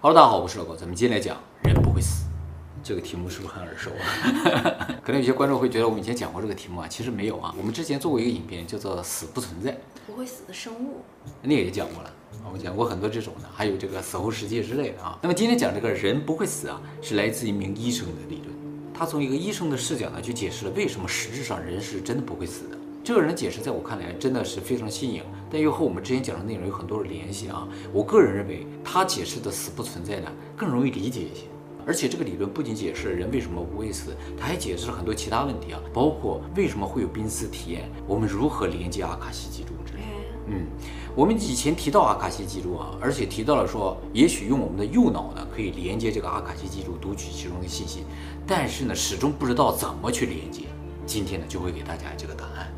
Hello，大家好，我是老高，咱们今天来讲人不会死。这个题目是不是很耳熟啊？可能有些观众会觉得我们以前讲过这个题目啊，其实没有啊。我们之前做过一个影片，叫做《死不存在》，不会死的生物，那个也讲过了。我们讲过很多这种的，还有这个死后世界之类的啊。那么今天讲这个人不会死啊，是来自一名医生的理论。他从一个医生的视角呢，去解释了为什么实质上人是真的不会死的。这个人的解释在我看来真的是非常新颖，但又和我们之前讲的内容有很多的联系啊。我个人认为他解释的死不存在呢更容易理解一些，而且这个理论不仅解释了人为什么不会死，他还解释了很多其他问题啊，包括为什么会有濒死体验，我们如何连接阿卡西记录之类的。嗯，我们以前提到阿卡西记录啊，而且提到了说，也许用我们的右脑呢可以连接这个阿卡西记录，读取其中的信息，但是呢始终不知道怎么去连接。今天呢就会给大家这个答案。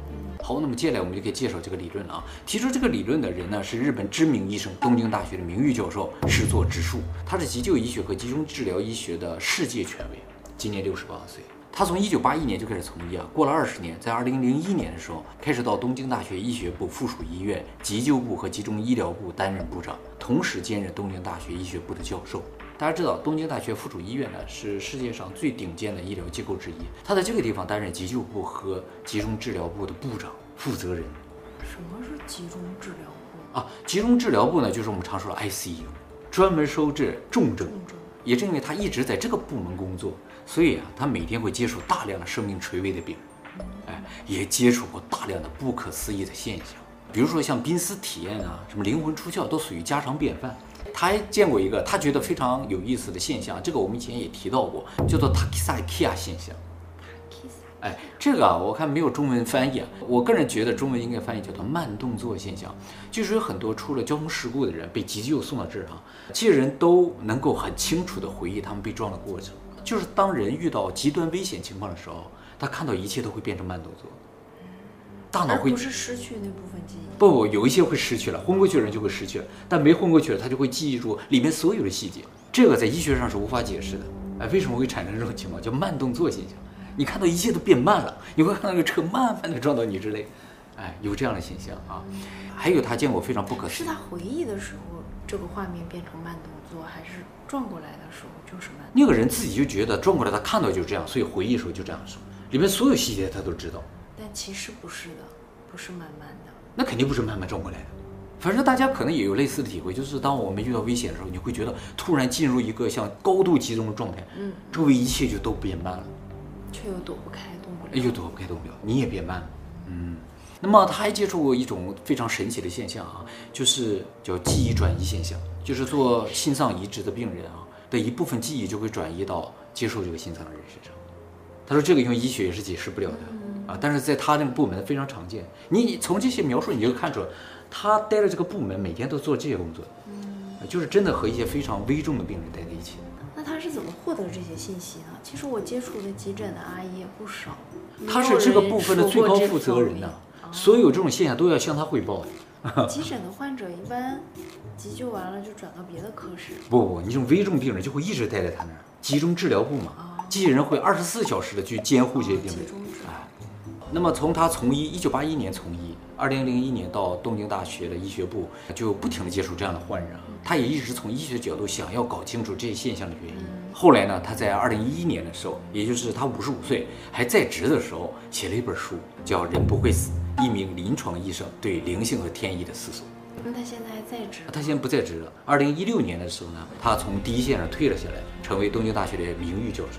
好，那么接下来我们就可以介绍这个理论了啊。提出这个理论的人呢，是日本知名医生、东京大学的名誉教授石作直树，他是急救医学和集中治疗医学的世界权威，今年六十八岁。他从一九八一年就开始从医啊，过了二十年，在二零零一年的时候，开始到东京大学医学部附属医院急救部和集中医疗部担任部长，同时兼任东京大学医学部的教授。大家知道，东京大学附属医院呢是世界上最顶尖的医疗机构之一，他在这个地方担任急救部和集中治疗部的部长负责人。什么是集中治疗部啊？集中治疗部呢，就是我们常说的 ICU，专门收治重症。重症也正因为他一直在这个部门工作，所以啊，他每天会接触大量的生命垂危的病人，哎，也接触过大量的不可思议的现象，比如说像濒死体验啊，什么灵魂出窍，都属于家常便饭。他还见过一个他觉得非常有意思的现象，这个我们以前也提到过，叫做 Takisakia 现象。哎，这个啊，我看没有中文翻译啊。我个人觉得中文应该翻译叫做慢动作现象，就是有很多出了交通事故的人被急救送到这儿啊，这些人都能够很清楚地回忆他们被撞的过程。就是当人遇到极端危险情况的时候，他看到一切都会变成慢动作，大脑会不是失去那部分记忆。不不，有一些会失去了，昏过去的人就会失去了，但没昏过去的他就会记忆住里面所有的细节。这个在医学上是无法解释的。哎，为什么会产生这种情况？叫慢动作现象。你看到一切都变慢了，你会看到那个车慢慢的撞到你之类，哎，有这样的现象啊。还有他见过非常不可思议，是他回忆的时候，这个画面变成慢动作，还是转过来的时候就是慢？那个人自己就觉得撞过来他看到就这样，所以回忆的时候就这样说，里面所有细节他都知道。但其实不是的，不是慢慢的。那肯定不是慢慢转过来的。反正大家可能也有类似的体会，就是当我们遇到危险的时候，你会觉得突然进入一个像高度集中的状态，嗯，周围一切就都变慢了，却又躲不开，动不了。哎，又躲不开动不了，你也变慢了，嗯。那么他还接触过一种非常神奇的现象啊，就是叫记忆转移现象，就是做心脏移植的病人啊的一部分记忆就会转移到接受这个心脏的人身上。他说这个用医学也是解释不了的啊，但是在他那个部门非常常见。你从这些描述你就看出来，他待的这个部门每天都做这些工作，嗯，就是真的和一些非常危重的病人待在一起。那他是怎么获得这些信息呢？其实我接触的急诊的阿姨也不少，他是这个部分的最高负责人呐、呢。所有这种现象都要向他汇报的。急诊的患者一般急救完了就转到别的科室，不不，你这种危重病人就会一直待在他那儿，集中治疗部嘛，机器人会二十四小时的去监护这些病人。集中治疗。那么从他从医，一九八一年从医，二零零一年到东京大学的医学部，就不停地接触这样的患人啊。他也一直从医学角度想要搞清楚这些现象的原因。后来呢，他在二零一一年的时候，也就是他五十五岁还在职的时候，写了一本书，叫《人不会死：一名临床医生对灵性和天意的思索》。那他现在还在职？他现在不在职了。二零一六年的时候呢，他从第一线上退了下来，成为东京大学的名誉教授。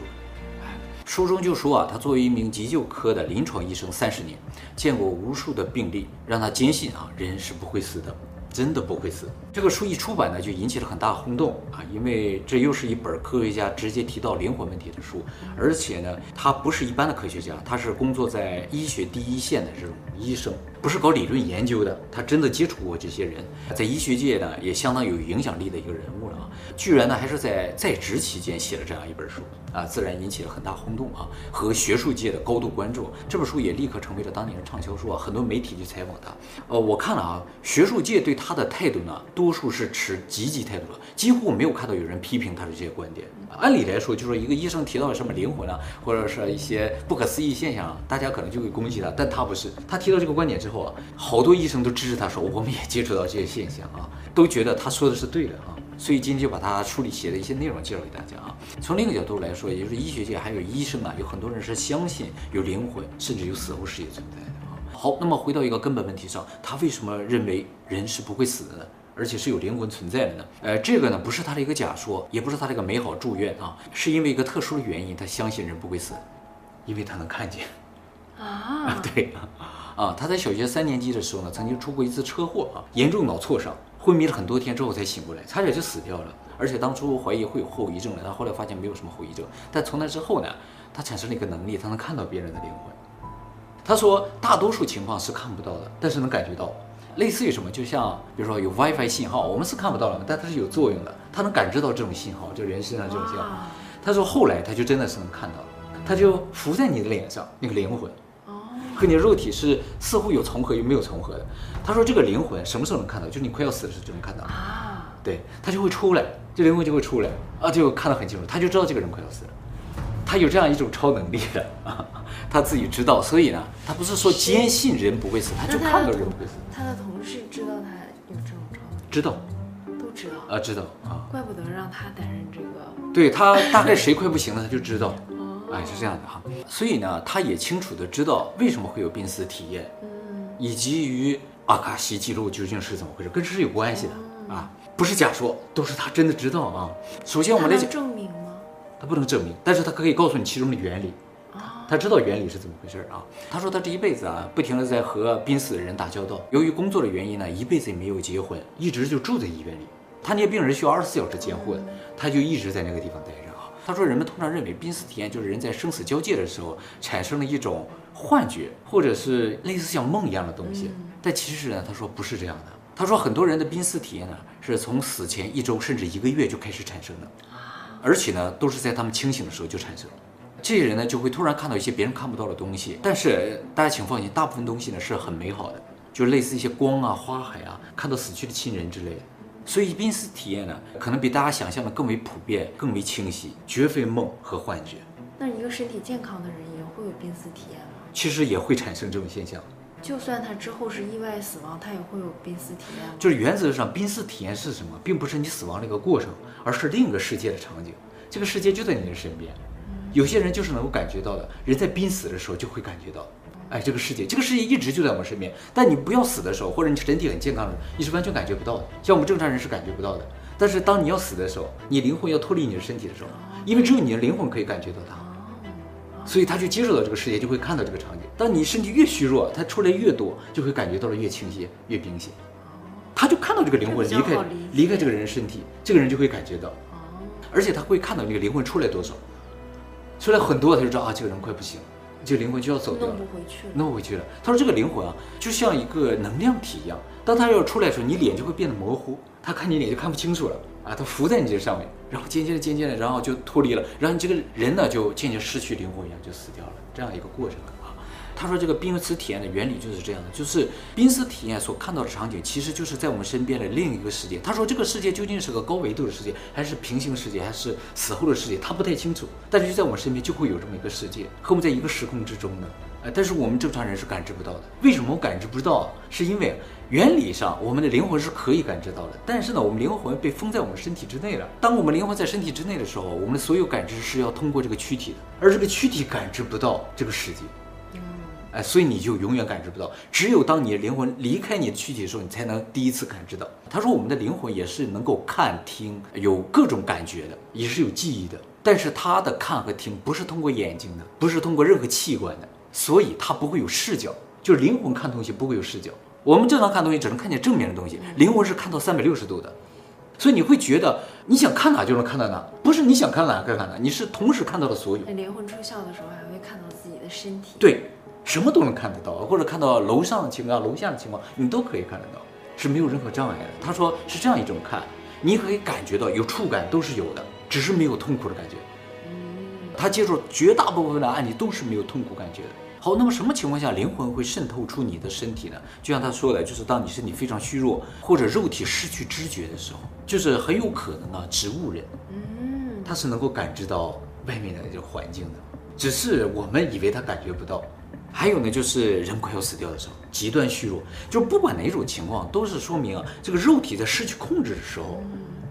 书中就说啊，他作为一名急救科的临床医生三十年，见过无数的病例，让他坚信啊，人是不会死的，真的不会死。这个书一出版呢，就引起了很大轰动啊，因为这又是一本科学家直接提到灵魂问题的书，而且呢，他不是一般的科学家，他是工作在医学第一线的这种医生，不是搞理论研究的，他真的接触过这些人，在医学界呢也相当有影响力的一个人物了啊。居然呢还是在在职期间写了这样一本书啊，自然引起了很大轰动啊，和学术界的高度关注。这本书也立刻成为了当年的畅销书啊，很多媒体去采访他。呃，我看了啊，学术界对他的态度呢，多数是持积极态度的，几乎没有看到有人批评他的这些观点。按理来说，就说一个医生提到了什么灵魂啊，或者是一些不可思议现象啊，大家可能就会攻击他，但他不是，他提到这个观点之后。后啊，好多医生都支持他说，我们也接触到这些现象啊，都觉得他说的是对的啊。所以今天就把他书里写的一些内容介绍给大家啊。从另一个角度来说，也就是医学界还有医生啊，有很多人是相信有灵魂，甚至有死后世界存在的啊。好，那么回到一个根本问题上，他为什么认为人是不会死的呢？而且是有灵魂存在的呢？呃，这个呢不是他的一个假说，也不是他的一个美好祝愿啊，是因为一个特殊的原因，他相信人不会死，因为他能看见。啊，对啊，他在小学三年级的时候呢，曾经出过一次车祸啊，严重脑挫伤，昏迷了很多天之后才醒过来，差点就死掉了。而且当初怀疑会有后遗症的，但后来发现没有什么后遗症。但从那之后呢，他产生了一个能力，他能看到别人的灵魂。他说，大多数情况是看不到的，但是能感觉到。类似于什么？就像比如说有 WiFi 信号，我们是看不到了，但它是有作用的，它能感知到这种信号，就人身上这种信号。他说后来他就真的是能看到，他就浮在你的脸上，那个灵魂哦，和你的肉体是似乎有重合又没有重合的。他说这个灵魂什么时候能看到？就是你快要死的时候就能看到。啊，对，他就会出来，这灵魂就会出来啊，就看得很清楚，他就知道这个人快要死了。他有这样一种超能力的啊，他自己知道，所以呢，他不是说坚信人不会死，他就看到人不会死，他的同事知道他有这种状况知道，都知道，啊，知道啊，怪不得让他担任这个。对他大概谁快不行了，他就知道，哦，哎，是这样的哈。所以呢，他也清楚的知道为什么会有濒死体验，嗯，以及于阿卡西记录究竟是怎么回事，跟这是有关系的啊，不是假说，都是他真的知道啊。首先我们来讲，证明吗？他不能证明，但是他可以告诉你其中的原理。啊，他知道原理是怎么回事儿啊？他说他这一辈子啊，不停的在和濒死的人打交道。由于工作的原因呢，一辈子也没有结婚，一直就住在医院里。他那些病人需要二十四小时监护的，他就一直在那个地方待着啊。他说人们通常认为濒死体验就是人在生死交界的时候产生了一种幻觉，或者是类似像梦一样的东西。但其实呢，他说不是这样的。他说很多人的濒死体验呢，是从死前一周甚至一个月就开始产生的，而且呢，都是在他们清醒的时候就产生了。这些人呢，就会突然看到一些别人看不到的东西。但是大家请放心，大部分东西呢是很美好的，就类似一些光啊、花海啊，看到死去的亲人之类的。所以濒死体验呢，可能比大家想象的更为普遍、更为清晰，绝非梦和幻觉。那一个身体健康的人也会有濒死体验吗？其实也会产生这种现象，就算他之后是意外死亡，他也会有濒死体验？就是原则上濒死体验是什么，并不是你死亡的一个过程，而是另一个世界的场景。这个世界就在你的身边，有些人就是能够感觉到的，人在濒死的时候就会感觉到，哎，这个世界，这个世界一直就在我们身边。但你不要死的时候，或者你身体很健康的时候，你是完全感觉不到的。像我们正常人是感觉不到的。但是当你要死的时候，你灵魂要脱离你的身体的时候，因为只有你的灵魂可以感觉到它，所以他就接受到这个世界，就会看到这个场景。当你身体越虚弱，它出来越多，就会感觉到的越清晰、越明显。他就看到这个灵魂离开离开这个人的身体，这个人就会感觉到。哦，而且他会看到那个灵魂出来多少，出来很多，他就知道啊，这个人快不行，这个灵魂就要走掉了弄不，回去了。弄回去了。他说这个灵魂啊，就像一个能量体一样，当他要出来的时候，你脸就会变得模糊，他看你脸就看不清楚了啊，他浮在你这上面，然后渐渐的、渐渐的，然后就脱离了，然后你这个人呢就渐渐失去灵魂一样就死掉了，这样一个过程啊。他说这个濒死体验的原理就是这样的，就是濒死体验所看到的场景，其实就是在我们身边的另一个世界。他说这个世界究竟是个高维度的世界，还是平行世界，还是死后的世界，他不太清楚。但是就在我们身边就会有这么一个世界，和我们在一个时空之中呢。呃，但是我们正常人是感知不到的。为什么我感知不到？是因为原理上我们的灵魂是可以感知到的，但是呢，我们灵魂被封在我们身体之内了。当我们灵魂在身体之内的时候，我们的所有感知是要通过这个躯体的，而这个躯体感知不到这个世界。哎，所以你就永远感知不到。只有当你的灵魂离开你的躯体的时候，你才能第一次感知到。他说，我们的灵魂也是能够看、听，有各种感觉的，也是有记忆的。但是他的看和听不是通过眼睛的，不是通过任何器官的，所以他不会有视角。就是灵魂看东西不会有视角，我们正常看东西只能看见正面的东西，灵魂是看到三百六十度的。所以你会觉得你想看哪就能看到哪，不是你想看哪看哪，你是同时看到了所有。那灵魂出窍的时候，还会看到自己的身体。对，什么都能看得到，或者看到楼上的情况、楼下的情况，你都可以看得到，是没有任何障碍的。他说是这样一种看，你可以感觉到有触感都是有的，只是没有痛苦的感觉。他接触绝大部分的案例都是没有痛苦感觉的。好，那么什么情况下灵魂会渗透出你的身体呢？就像他说的，就是当你身体非常虚弱或者肉体失去知觉的时候，就是很有可能啊，植物人嗯，他是能够感知到外面的这个环境的，只是我们以为他感觉不到，还有呢，就是人快要死掉的时候，极端虚弱，就是不管哪种情况，都是说明啊，这个肉体在失去控制的时候，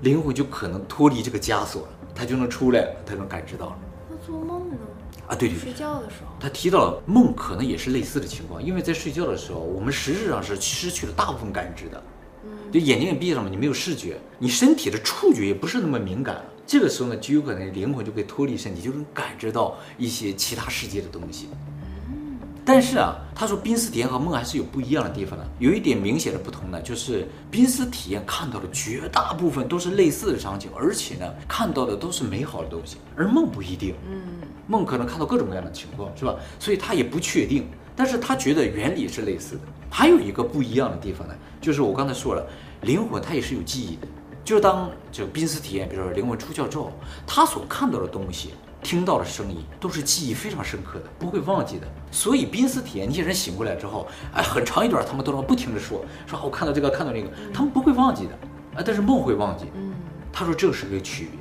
灵魂就可能脱离这个枷锁了，他就能出来了，它能感知到了。那做梦呢？啊，对对对睡，觉的时候，他提到了梦可能也是类似的情况，因为在睡觉的时候，我们实质上是失去了大部分感知的，就眼睛也闭上了，你没有视觉，你身体的触觉也不是那么敏感了。这个时候呢，就有可能灵魂就被脱离身体，就能感知到一些其他世界的东西。但是啊，他说濒死体验和梦还是有不一样的地方的。有一点明显的不同呢，就是濒死体验看到的绝大部分都是类似的场景，而且呢，看到的都是美好的东西，而梦不一定。嗯，梦可能看到各种各样的情况，是吧？所以他也不确定，但是他觉得原理是类似的。还有一个不一样的地方呢，就是我刚才说了，灵魂它也是有记忆的，就是当这个濒死体验，比如说灵魂出窍之后，他所看到的东西。听到的声音都是记忆非常深刻的，不会忘记的。所以濒死体验，那些人醒过来之后，哎，很长一段他们都能不停的说，说我看到这个，看到那个，他们不会忘记的，啊，但是梦会忘记。嗯，他说这是一个区别。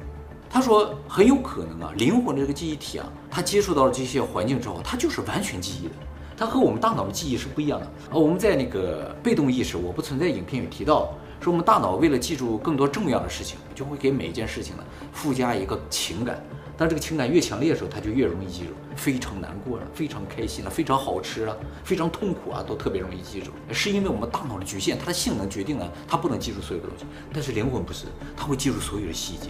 他说很有可能啊，灵魂的这个记忆体啊，它接触到了这些环境之后，它就是完全记忆的。它和我们大脑的记忆是不一样的。啊，我们在那个被动意识我不存在影片有提到，说我们大脑为了记住更多重要的事情，就会给每一件事情呢附加一个情感。当这个情感越强烈的时候，他就越容易记住。非常难过了，非常开心了，非常好吃了，非常痛苦啊，都特别容易记住。是因为我们大脑的局限，它的性能决定了它不能记住所有的东西。但是灵魂不是，它会记住所有的细节。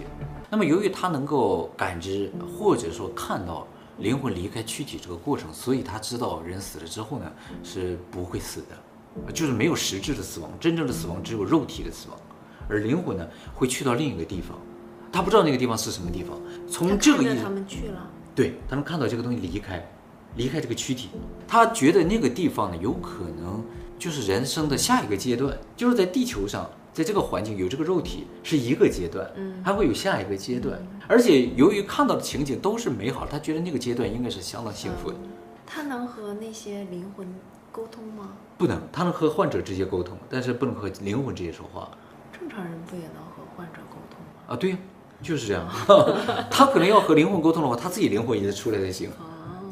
那么由于它能够感知或者说看到灵魂离开躯体这个过程，所以他知道人死了之后呢是不会死的，就是没有实质的死亡，真正的死亡只有肉体的死亡，而灵魂呢会去到另一个地方。他不知道那个地方是什么地方，从这个意义他他，们去了，对他能看到这个东西离开，离开这个躯体，他觉得那个地方呢，有可能就是人生的下一个阶段，就是在地球上，在这个环境有这个肉体是一个阶段，嗯还会有下一个阶段，而且由于看到的情景都是美好，他觉得那个阶段应该是相当幸福的。他能和那些灵魂沟通吗？不能，他能和患者直接沟通，但是不能和灵魂直接说话正常人不也能和患者沟通吗？啊。对呀，就是这样。他可能要和灵魂沟通的话，他自己灵魂也得出来才行。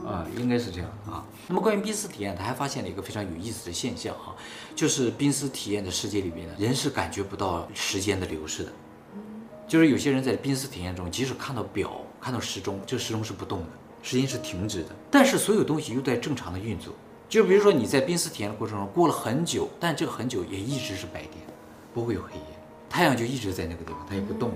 哦，啊，应该是这样啊。那么关于濒死体验，他还发现了一个非常有意思的现象啊，就是濒死体验的世界里面呢，人是感觉不到时间的流逝的。就是有些人在濒死体验中，即使看到表、看到时钟，这个时钟是不动的，时间是停止的，但是所有东西又在正常的运作。就比如说你在濒死体验的过程中过了很久，但这个很久也一直是白天，不会有黑夜，太阳就一直在那个地方，它也不动。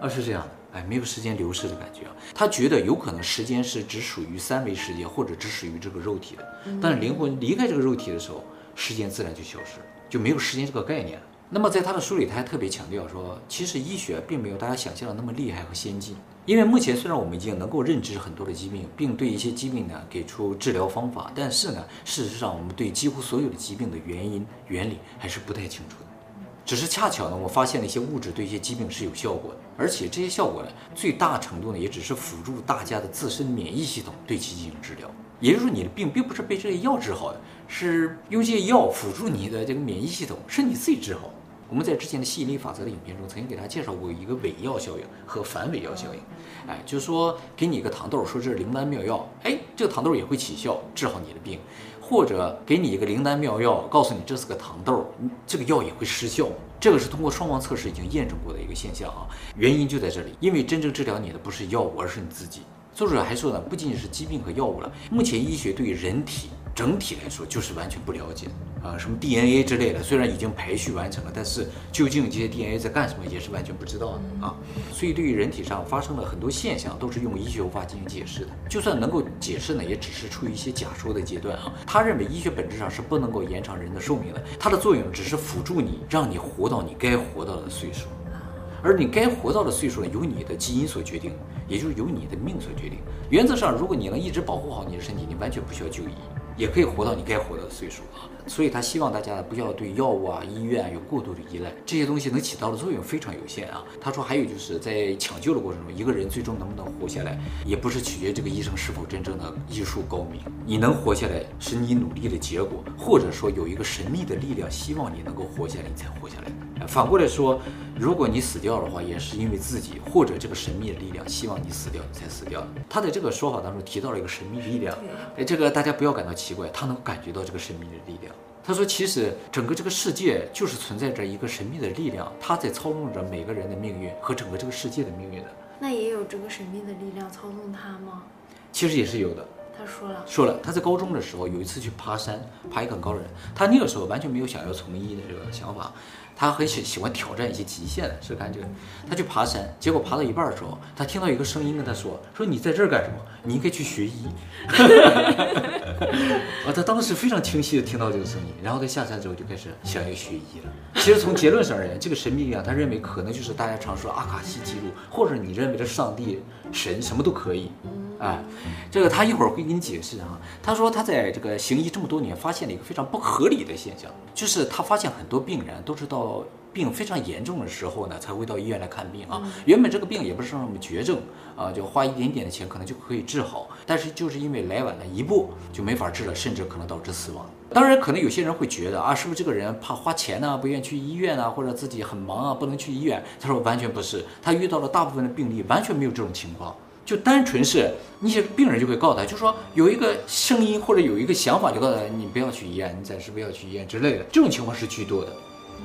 啊，是这样的，哎，没有时间流逝的感觉啊。他觉得有可能时间是只属于三维世界，或者只属于这个肉体的。但是灵魂离开这个肉体的时候，时间自然就消失了，就没有时间这个概念了。那么在他的书里，他还特别强调说，其实医学并没有大家想象的那么厉害和先进。因为目前虽然我们已经能够认知很多的疾病，并对一些疾病呢给出治疗方法，但是呢，事实上我们对几乎所有的疾病的原因、原理还是不太清楚的。只是恰巧呢，我发现了一些物质对一些疾病是有效果的，而且这些效果呢，最大程度呢，也只是辅助大家的自身免疫系统对其进行治疗。也就是说，你的病并不是被这些药治好的，是用这些药辅助你的这个免疫系统，是你自己治好。我们在之前的吸引力法则的影片中，曾经给大家介绍过一个伪药效应和反伪药效应。哎，就是说给你一个糖豆，说这是灵丹妙药，哎，这个糖豆也会起效，治好你的病；或者给你一个灵丹妙药，告诉你这是个糖豆，这个药也会失效。这个是通过双盲测试已经验证过的一个现象啊。原因就在这里，因为真正治疗你的不是药物，而是你自己。作者还说呢，不仅仅是疾病和药物了，目前医学对于人体整体来说就是完全不了解啊，什么 DNA 之类的，虽然已经排序完成了，但是究竟这些 DNA 在干什么也是完全不知道的啊。所以对于人体上发生的很多现象，都是用医学无法进行解释的。就算能够解释呢，也只是处于一些假说的阶段啊。他认为医学本质上是不能够延长人的寿命的，它的作用只是辅助你，让你活到你该活到的岁数。而你该活到的岁数呢，由你的基因所决定，也就是由你的命所决定。原则上，如果你能一直保护好你的身体，你完全不需要就医，也可以活到你该活到的岁数啊。所以他希望大家不要对药物啊、医院有过度的依赖，这些东西能起到的作用非常有限啊。他说还有就是在抢救的过程中，一个人最终能不能活下来，也不是取决于这个医生是否真正的医术高明，你能活下来是你努力的结果，或者说有一个神秘的力量希望你能够活下来，你才活下来。反过来说，如果你死掉的话，也是因为自己或者这个神秘的力量希望你死掉，你才死掉。他在这个说法当中提到了一个神秘力量，哎，这个大家不要感到奇怪，他能感觉到这个神秘的力量。他说，其实整个这个世界就是存在着一个神秘的力量，它在操纵着每个人的命运和整个这个世界的命运的。那也有这个神秘的力量操纵他吗？其实也是有的。他说了，说了，他在高中的时候有一次去爬山，爬一个很高的人，他那个时候完全没有想要从医的这个想法。他很喜喜欢挑战一些极限的，是干这个。他去爬山，结果爬到一半的时候，他听到一个声音跟他说：“说你在这儿干什么？你应该去学医。”啊，他当时非常清晰的听到这个声音，然后他下山之后就开始想要学医了。其实从结论上而言，这个神秘力量，他认为可能就是大家常说阿卡西记录，或者你认为的上帝、神，什么都可以。啊，这个他一会儿会给你解释啊。他说他在这个行医这么多年，发现了一个非常不合理的现象，就是他发现很多病人都是到病非常严重的时候呢，才会到医院来看病啊。原本这个病也不是什么绝症啊，就花一点点的钱可能就可以治好，但是就是因为来晚了一步就没法治了，甚至可能导致死亡。当然，可能有些人会觉得啊，是不是这个人怕花钱呢，不愿意去医院啊，或者自己很忙啊，不能去医院？他说完全不是，他遇到了大部分的病例完全没有这种情况。就单纯是那些病人就会告诉他，就说有一个声音或者有一个想法，就告诉他你不要去医院，你暂时不要去医院之类的。这种情况是居多的。嗯，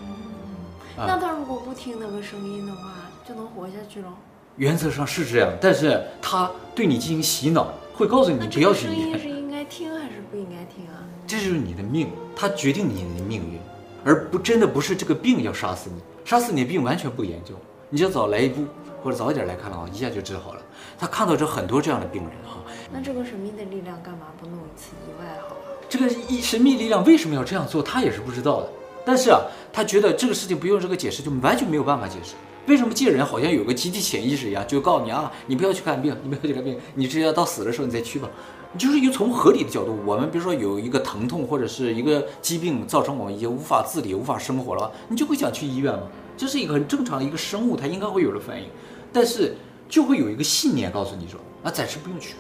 那他如果不听那个声音的话，就能活下去了？原则上是这样，但是他对你进行洗脑，会告诉你不要去医院。是应该听还是不应该听啊？这就是你的命，他决定你的命运，而不真的不是这个病要杀死你，杀死你的病完全不严重，你只要早来一步。或者早一点来看的话，一下就治好了。他看到这很多这样的病人哈。那这个神秘的力量干嘛不弄一次意外好了？这个一神秘力量为什么要这样做，他也是不知道的。但是啊，他觉得这个事情不用这个解释就完全没有办法解释。为什么借人好像有个集体潜意识一样，就告诉你啊，你不要去看病，你不要去看病，你直接到死的时候你再去吧。就是一个从合理的角度，我们比如说有一个疼痛或者是一个疾病造成我们已经无法自理、无法生活了，你就会想去医院嘛？这是一个很正常的一个生物，它应该会有的反应。但是就会有一个信念告诉你说，啊，暂时不用去，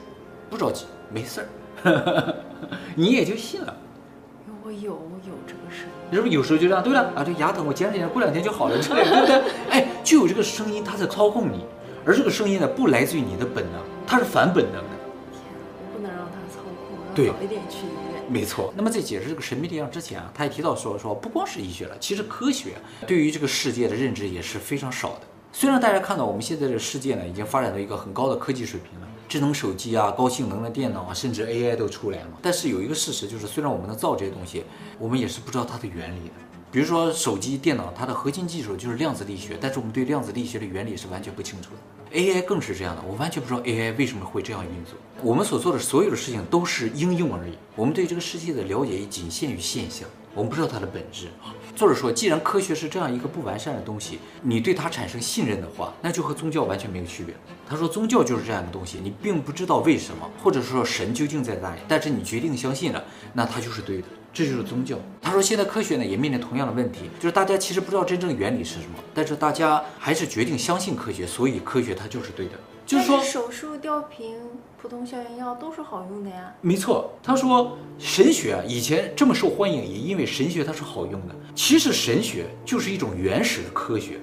不着急，没事儿，你也就信了。我有有这个声音，是不是有时候就这样？对了，啊，这牙疼，我减减，过两天就好了，之类的，对不对？哎，就有这个声音，它在操控你，而这个声音呢，不来自于你的本能，它是反本能的。天，我不能让它操控，要，早一点去医院。没错。那么在解释这个神秘力量之前啊，他也提到说，说不光是医学了，其实科学对于这个世界的认知也是非常少的。虽然大家看到我们现在的世界呢，已经发展到一个很高的科技水平了，智能手机啊、高性能的电脑啊，甚至 AI 都出来了。但是有一个事实就是，虽然我们能造这些东西，我们也是不知道它的原理的。比如说手机、电脑，它的核心技术就是量子力学，但是我们对量子力学的原理是完全不清楚的。AI 更是这样的，我完全不知道 AI 为什么会这样运作。我们所做的所有的事情都是应用而已，我们对这个世界的了解也仅限于现象，我们不知道它的本质啊。作者说，既然科学是这样一个不完善的东西，你对它产生信任的话，那就和宗教完全没有区别。他说，宗教就是这样的东西，你并不知道为什么，或者说神究竟在哪里，但是你决定相信了，那它就是对的，这就是宗教。他说，现在科学呢也面临同样的问题，就是大家其实不知道真正原理是什么，但是大家还是决定相信科学，所以科学它就是对的。就是说，手术吊瓶。普通消炎药都是好用的呀，没错。他说神学啊，以前这么受欢迎，也因为神学它是好用的。其实神学就是一种原始的科学，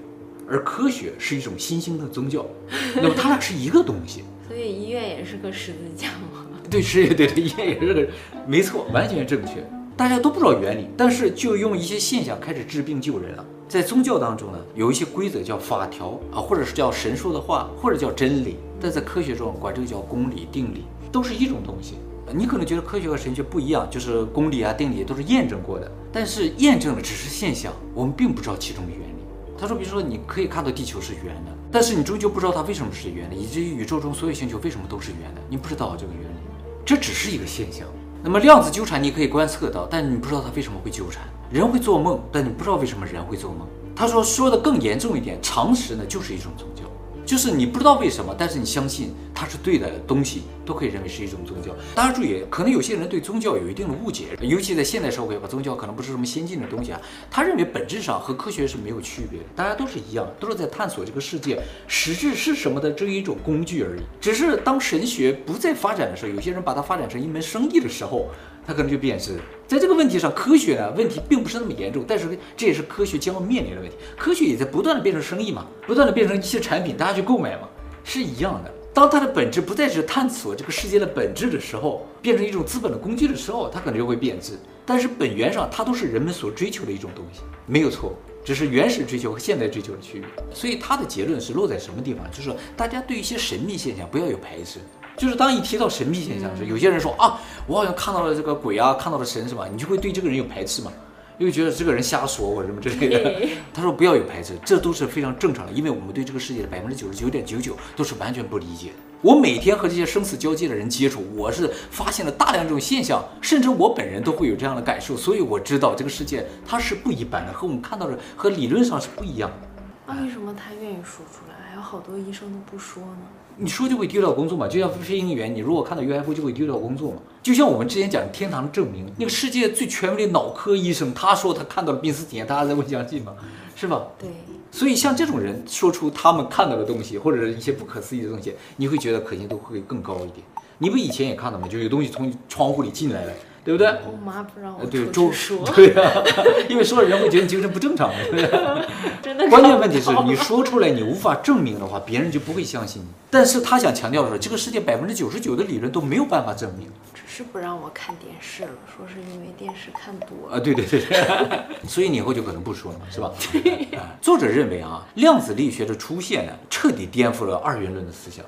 而科学是一种新兴的宗教。那么它俩是一个东西。所以医院也是个十字架吗？对，是，对对，医院也是个，没错，完全正确。大家都不知道原理，但是就用一些现象开始治病救人了。在宗教当中呢，有一些规则叫法条啊，或者是叫神说的话，或者叫真理。但在科学中，管这个叫公理、定理，都是一种东西。你可能觉得科学和神学不一样，就是公理啊、定理都是验证过的，但是验证的只是现象，我们并不知道其中的原理。他说，比如说你可以看到地球是圆的，但是你终究不知道它为什么是圆的，以至于宇宙中所有星球为什么都是圆的，你不知道这个原理，这只是一个现象。那么量子纠缠你可以观测到，但你不知道它为什么会纠缠。人会做梦，但你不知道为什么人会做梦。他说说的更严重一点，常识呢就是一种宗教。就是你不知道为什么，但是你相信它是对的东西，都可以认为是一种宗教。大家注意，可能有些人对宗教有一定的误解，尤其在现代社会吧，宗教可能不是什么先进的东西啊。他认为本质上和科学是没有区别的，大家都是一样，都是在探索这个世界实质是什么的这一种工具而已。只是当神学不再发展的时候，有些人把它发展成一门生意的时候。它可能就变质，在这个问题上，科学呢问题并不是那么严重，但是这也是科学将要面临的问题。科学也在不断的变成生意嘛，不断的变成一些产品，大家去购买嘛，是一样的。当它的本质不再是探索这个世界的本质的时候，变成一种资本的工具的时候，它可能就会变质。但是本源上，它都是人们所追求的一种东西，没有错，只是原始追求和现代追求的区别。所以他的结论是落在什么地方？就是说，大家对一些神秘现象不要有排斥。就是当一提到神秘现象时，有些人说啊，我好像看到了这个鬼啊，看到了神，是吧？你就会对这个人有排斥嘛，因为觉得这个人瞎说或者什么之类的。他说不要有排斥，这都是非常正常的，因为我们对这个世界的百分之九十九点九九都是完全不理解的。我每天和这些生死交界的人接触，我是发现了大量这种现象，甚至我本人都会有这样的感受，所以我知道这个世界它是不一般的，和我们看到的和理论上是不一样的。那为什么他愿意说出来，还有好多医生都不说呢？你说就会丢掉工作嘛？就像飞行员，你如果看到 UFO 就会丢掉工作嘛？就像我们之前讲天堂的证明，那个世界最权威的脑科医生，他说他看到了濒死体验，大家才会相信嘛？是吧？对。所以像这种人说出他们看到的东西，或者是一些不可思议的东西，你会觉得可信度会更高一点。你不以前也看到吗？就有东西从窗户里进来了。对不对？我妈不让我对周说。对呀，因为说了人会觉得你精神不正常。真的。关键问题是你说出来你无法证明的话，别人就不会相信你。但是他想强调的是，这个世界百分之九十九的理论都没有办法证明。只是不让我看电视了，说是因为电视看多了。啊，对对对。所以你以后就可能不说了，是吧？作者认为啊，量子力学的出现呢，彻底颠覆了二元论的思想。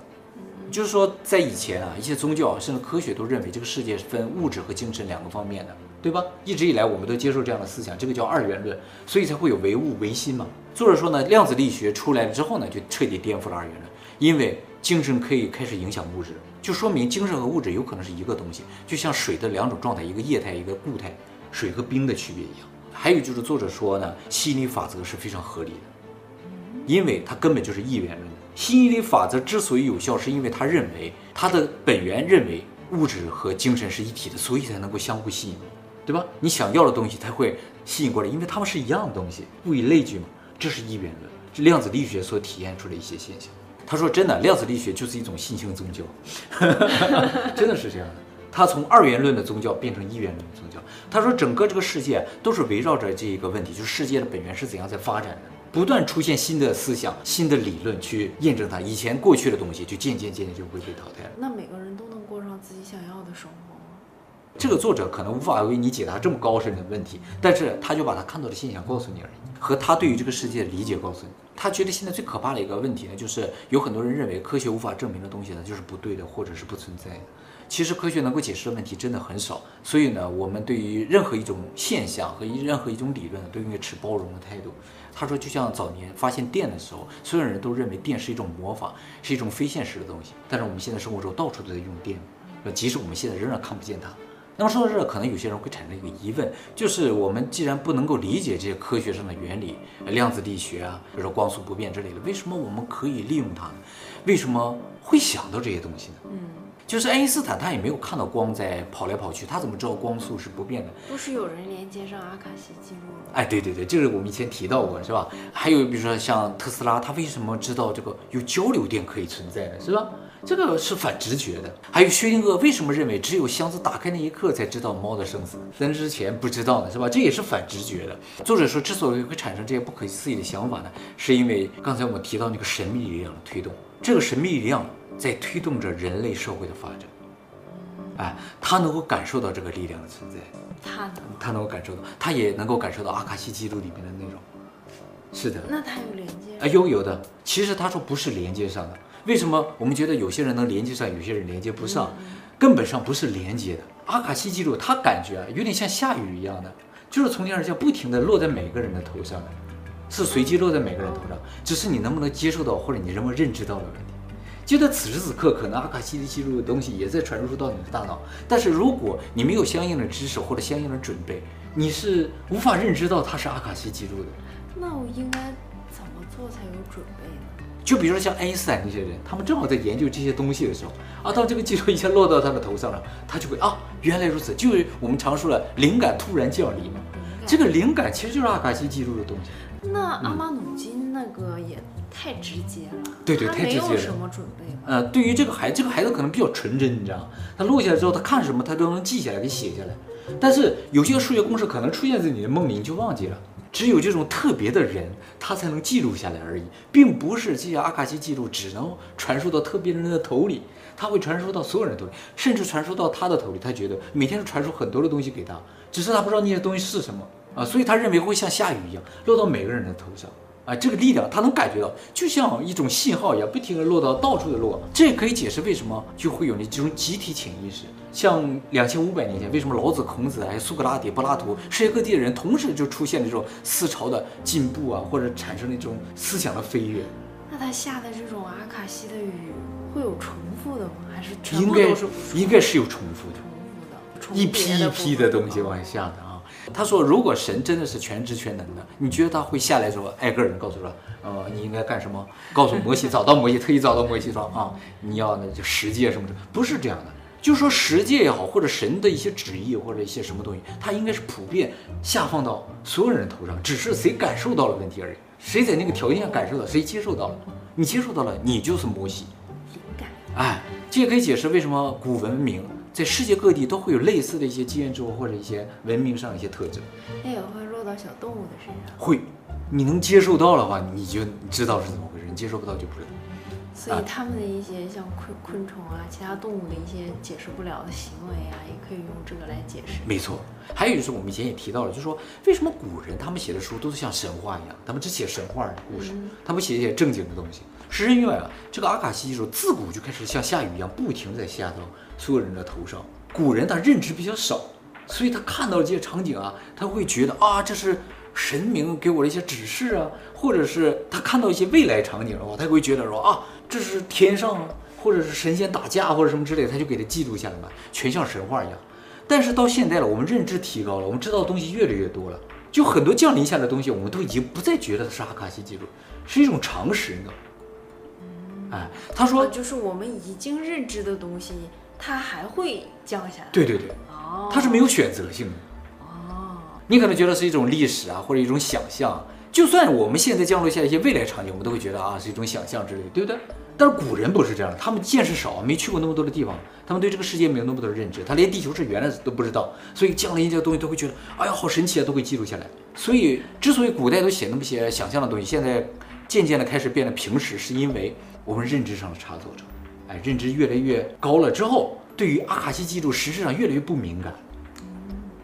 就是说，在以前啊，一些宗教甚至科学都认为这个世界是分物质和精神两个方面的，对吧？一直以来我们都接受这样的思想，这个叫二元论，所以才会有唯物唯心嘛。作者说呢，量子力学出来了之后呢，就彻底颠覆了二元论，因为精神可以开始影响物质，就说明精神和物质有可能是一个东西，就像水的两种状态，一个液态，一个固态，水和冰的区别一样。还有就是作者说呢，吸引力法则是非常合理的，因为它根本就是一元论。吸引力法则之所以有效，是因为他认为他的本源认为物质和精神是一体的，所以才能够相互吸引，对吧？你想要的东西才会吸引过来，因为它们是一样的东西，物以类聚嘛。这是一元论，量子力学所体现出的一些现象。他说：“真的，量子力学就是一种新兴宗教，真的是这样的。他从二元论的宗教变成一元论的宗教。他说，整个这个世界都是围绕着这一个问题，就是世界的本源是怎样在发展的。”不断出现新的思想、新的理论去验证它，以前过去的东西就渐渐渐渐就会被淘汰了。那每个人都能过上自己想要的生活吗？这个作者可能无法为你解答这么高深的问题，但是他就把他看到的现象告诉你而已，和他对于这个世界的理解告诉你。他觉得现在最可怕的一个问题呢，就是有很多人认为科学无法证明的东西呢，就是不对的，或者是不存在的。其实科学能够解释的问题真的很少，所以呢，我们对于任何一种现象和一任何一种理论都应该持包容的态度。他说，就像早年发现电的时候，所有人都认为电是一种魔法，是一种非现实的东西。但是我们现在生活中到处都在用电，即使我们现在仍然看不见它。那么说到这，可能有些人会产生一个疑问，就是我们既然不能够理解这些科学上的原理，量子力学啊，比如说光速不变之类的，为什么我们可以利用它呢？为什么会想到这些东西呢？嗯。就是爱因斯坦，他也没有看到光在跑来跑去，他怎么知道光速是不变的？不是有人连接上阿卡西记录了？哎，对对对，这个我们以前提到过，是吧？还有比如说像特斯拉，他为什么知道这个有交流电可以存在呢？是吧？这个是反直觉的。还有薛定谔为什么认为只有箱子打开那一刻才知道猫的生死，在之前不知道呢？是吧？这也是反直觉的。作者说，之所以会产生这些不可思议的想法呢，是因为刚才我们提到那个神秘力量的推动，这个神秘力量在推动着人类社会的发展。哎，他能够感受到这个力量的存在，他能，他能够感受到，他也能够感受到阿卡西记录里面的内容。是的，那他有连接？啊，有有的。其实他说不是连接上的，为什么我们觉得有些人能连接上，有些人连接不上？根本上不是连接的。阿卡西记录，他感觉啊，有点像下雨一样的，就是从天而降，不停的落在每个人的头上，是随机落在每个人头上，只是你能不能接受到，或者你能不能认知到的问题。就在此时此刻，可能阿卡西记录的东西也在传输到你的大脑，但是如果你没有相应的知识或者相应的准备，你是无法认知到它是阿卡西记录的。那我应该怎么做才有准备呢？就比如说像爱因斯坦这些人，他们正好在研究这些东西的时候，啊，当这个技术一下落到他的头上了，他就会啊，原来如此，就是我们常说的灵感突然降临嘛。这个灵感其实就是阿卡西记录的东西。那阿玛努金那个也太直接了，对对他太直接了没有什么准备吧？呃，对于这个孩子，这个孩子可能比较纯真，你知道吗？他录下来之后，他看什么他都能记下来，给写下来。但是有些数学公式可能出现在你的梦里，你就忘记了。只有这种特别的人，他才能记录下来而已，并不是这些阿卡西记录只能传输到特别人的头里，他会传输到所有人头里，甚至传输到他的头里。他觉得每天都传输很多的东西给他，只是他不知道那些东西是什么啊，所以他认为会像下雨一样落到每个人的头上。啊，这个力量他能感觉到，就像一种信号一样，不停地落到到处的落。这也可以解释为什么就会有那这种集体潜意识。像两千五百年前，为什么老子、孔子还有苏格拉底、柏拉图，世界各地的人同时就出现这种思潮的进步啊，或者产生那种思想的飞跃？那他下的这种阿卡西的雨会有重复的吗？还是全应该部都是不重应该是有重复的。重复的？重一批一批的东西往下下的啊。他说，如果神真的是全知全能的，你觉得他会下来之后挨个人告诉说，呃，你应该干什么？告诉摩西，找到摩西，特意找到摩西说啊，你要那就十诫什么的，不是这样的。就说十诫也好，或者神的一些旨意或者一些什么东西，它应该是普遍下放到所有人头上，只是谁感受到了问题而已。谁在那个条件下感受到，谁接受到了，你接受到了，你就是摩西。灵感。哎，这也可以解释为什么古文明在世界各地都会有类似的一些基因之后或者一些文明上的一些特征。那也会落到小动物的身上，会，你能接受到的话，你就知道是怎么回事；你接受不到就不知道。所以他们的一些像昆昆虫啊、其他动物的一些解释不了的行为啊，也可以用这个来解释。没错，还有就是我们以前也提到了，就是说为什么古人他们写的书都是像神话一样，他们只写神话的故事，他不写一些正经的东西，是因为啊，这个阿卡西记录自古就开始像下雨一样，不停在下到所有人的头上。古人他认知比较少，所以他看到这些场景啊，他会觉得啊，这是神明给我的一些指示啊，或者是他看到一些未来场景的话，他会觉得说啊，这是天上啊，或者是神仙打架或者什么之类，他就给他记录下来嘛，全像神话一样。但是到现在了，我们认知提高了，我们知道的东西越来越多了，就很多降临下的东西，我们都已经不再觉得它是阿卡西记录，是一种常识，你知道吗？哎，他说呃，就是我们已经认知的东西，它还会降下来。对对对，哦，它是没有选择性的。哦，你可能觉得是一种历史啊，或者一种想象。就算我们现在降落下一些未来场景，我们都会觉得啊是一种想象之类的，对不对？但是古人不是这样，他们见识少，没去过那么多的地方，他们对这个世界没有那么多的认知，他连地球是圆的都不知道，所以降临这个东西都会觉得，哎呀好神奇啊，都会记录下来。所以之所以古代都写那么些想象的东西，现在渐渐的开始变得平实，是因为我们认知上的差错者，哎，认知越来越高了之后，对于阿卡西记录实质上越来越不敏感。嗯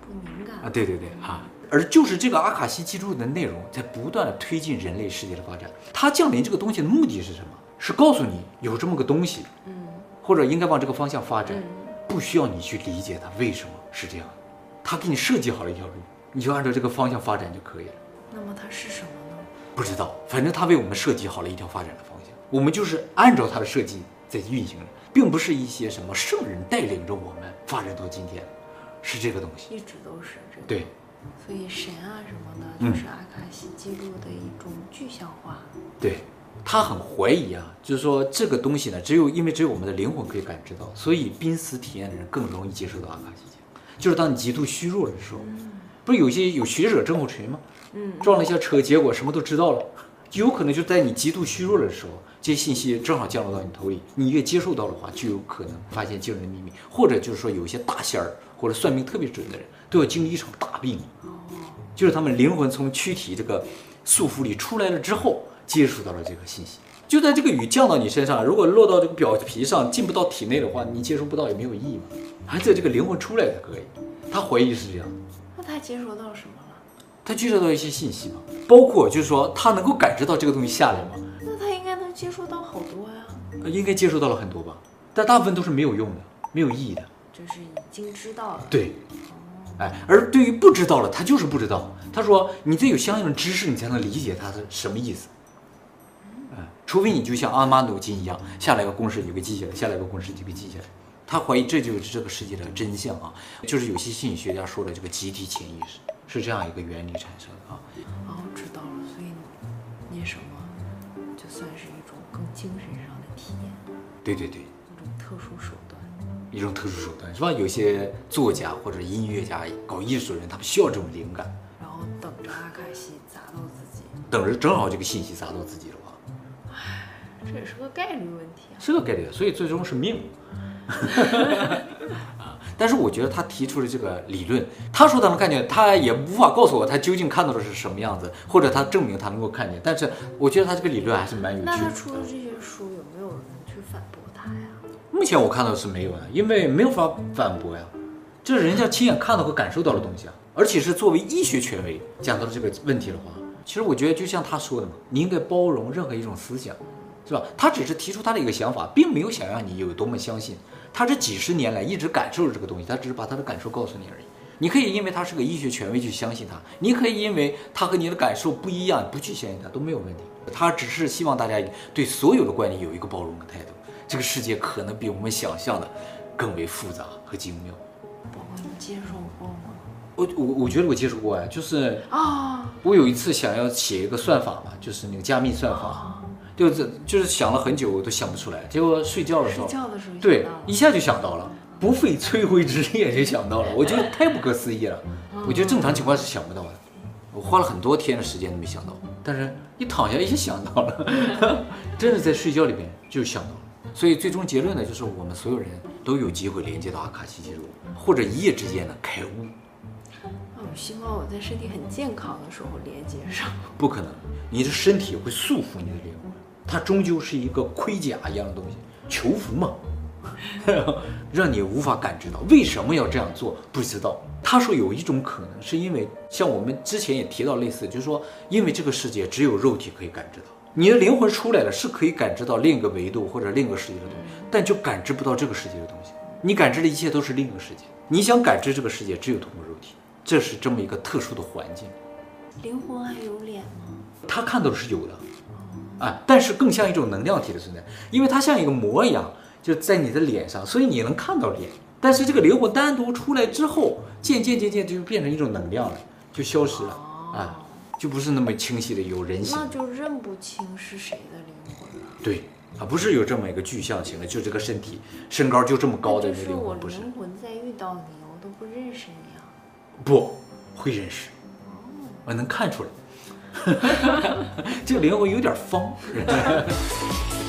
不敏感啊，对对对啊，而就是这个阿卡西记录的内容在不断的推进人类世界的发展。它降临这个东西的目的是什么？是告诉你有这么个东西，嗯或者应该往这个方向发展，嗯不需要你去理解它为什么是这样，它给你设计好了一条路，你就按照这个方向发展就可以了。那么它是什么呢？不知道，反正它为我们设计好了一条发展的方向，我们就是按照它的设计在运行着，并不是一些什么圣人带领着我们发展到今天，是这个东西。一直都是这个。对，所以神啊什么的，嗯就是阿卡西记录的一种具象化。对他很怀疑啊，就是说这个东西呢，只有因为只有我们的灵魂可以感知到，所以濒死体验的人更容易接受到阿卡西记录。就是当你极度虚弱的时候，不是有些有学者症候群吗？嗯，撞了一下车，结果什么都知道了，就有可能就在你极度虚弱的时候，这些信息正好降落到你头里，你越接受到的话，就有可能发现惊人的秘密，或者就是说有一些大仙儿或者算命特别准的人，都要经历一场大病，就是他们灵魂从躯体这个束缚里出来了之后，接触到了这个信息。就在这个雨降到你身上，如果落到这个表皮上，进不到体内的话，你接收不到也没有意义嘛，还在这个灵魂出来才可以。他怀疑是这样。那他接收到什么了？他接收到一些信息嘛，包括就是说他能够感知到这个东西下来吗？接收到好多呀，呃应该接触到了很多吧，但大部分都是没有用的，没有意义的。就是已经知道了。对，哎，而对于不知道了，他就是不知道。他说你得有相应的知识，你才能理解他是什么意思。哎，除非你就像阿玛努金一样，下来个公式你就给记下来，下来个公式你就给记下来。他怀疑这就是这个世界的真相啊，就是有些心理学家说的这个集体潜意识是这样一个原理产生的啊。哦，知道了。对对对，一种特殊手段。一种特殊手段是吧？有些作家或者音乐家搞艺术的人，他们需要这种灵感，然后等着阿卡西砸到自己，等着正好这个信息砸到自己的话，这也是个概率问题啊。是个概率，所以最终是命。啊，但是我觉得他提出的这个理论，他说他能看见，他也无法告诉我他究竟看到的是什么样子，或者他证明他能够看见。但是我觉得他这个理论还是蛮有趣那他的。出的这些书有反驳他呀？目前我看到是没有的，因为没有法反驳呀，这是人家亲眼看到和感受到的东西啊，而且是作为医学权威讲到这个问题的话，其实我觉得就像他说的嘛，你应该包容任何一种思想，是吧？他只是提出他的一个想法，并没有想让你有多么相信。他这几十年来一直感受着这个东西，他只是把他的感受告诉你而已。你可以因为他是个医学权威去相信他，你可以因为他和你的感受不一样不去相信他都没有问题。他只是希望大家对所有的观点有一个包容的态度。这个世界可能比我们想象的更为复杂和精妙。宝宝你接受过吗？我我我觉得我接触过哎，就是啊，我有一次想要写一个算法嘛，就是那个加密算法，就是就是想了很久我都想不出来，结果睡觉的时候，睡觉的时候对一下就想到了，不费吹灰之力就想到了，我觉得太不可思议了，我觉得正常情况是想不到的，我花了很多天的时间都没想到，但是一躺下一下想到了，真的在睡觉里边就想到了。所以最终结论呢，就是我们所有人都有机会连接到阿卡西记录，或者一夜之间的开悟。那我希望我在身体很健康的时候连接上。不可能，你的身体会束缚你的灵魂，它终究是一个盔甲一样的东西，囚服嘛，让你无法感知到。为什么要这样做？不知道。他说有一种可能，是因为像我们之前也提到类似，就是说，因为这个世界只有肉体可以感知到，你的灵魂出来了是可以感知到另一个维度或者另一个世界的东西，但就感知不到这个世界的东西。你感知的一切都是另一个世界，你想感知这个世界，只有通过肉体，这是这么一个特殊的环境。灵魂还有脸吗？他看到的是有的，啊，但是更像一种能量体的存在，因为它像一个膜一样，就在你的脸上，所以你能看到脸。但是这个灵魂单独出来之后，渐渐渐渐就变成一种能量了，就消失了啊，就不是那么清晰的有人形那。就认不清是谁的灵魂了。对，啊，不是有这么一个具象型的，就这个身体身高就这么高的就是我一个灵魂，不是，灵魂在遇到你，我都不认识你啊。不会认识，我能看出来，这个灵魂有点方。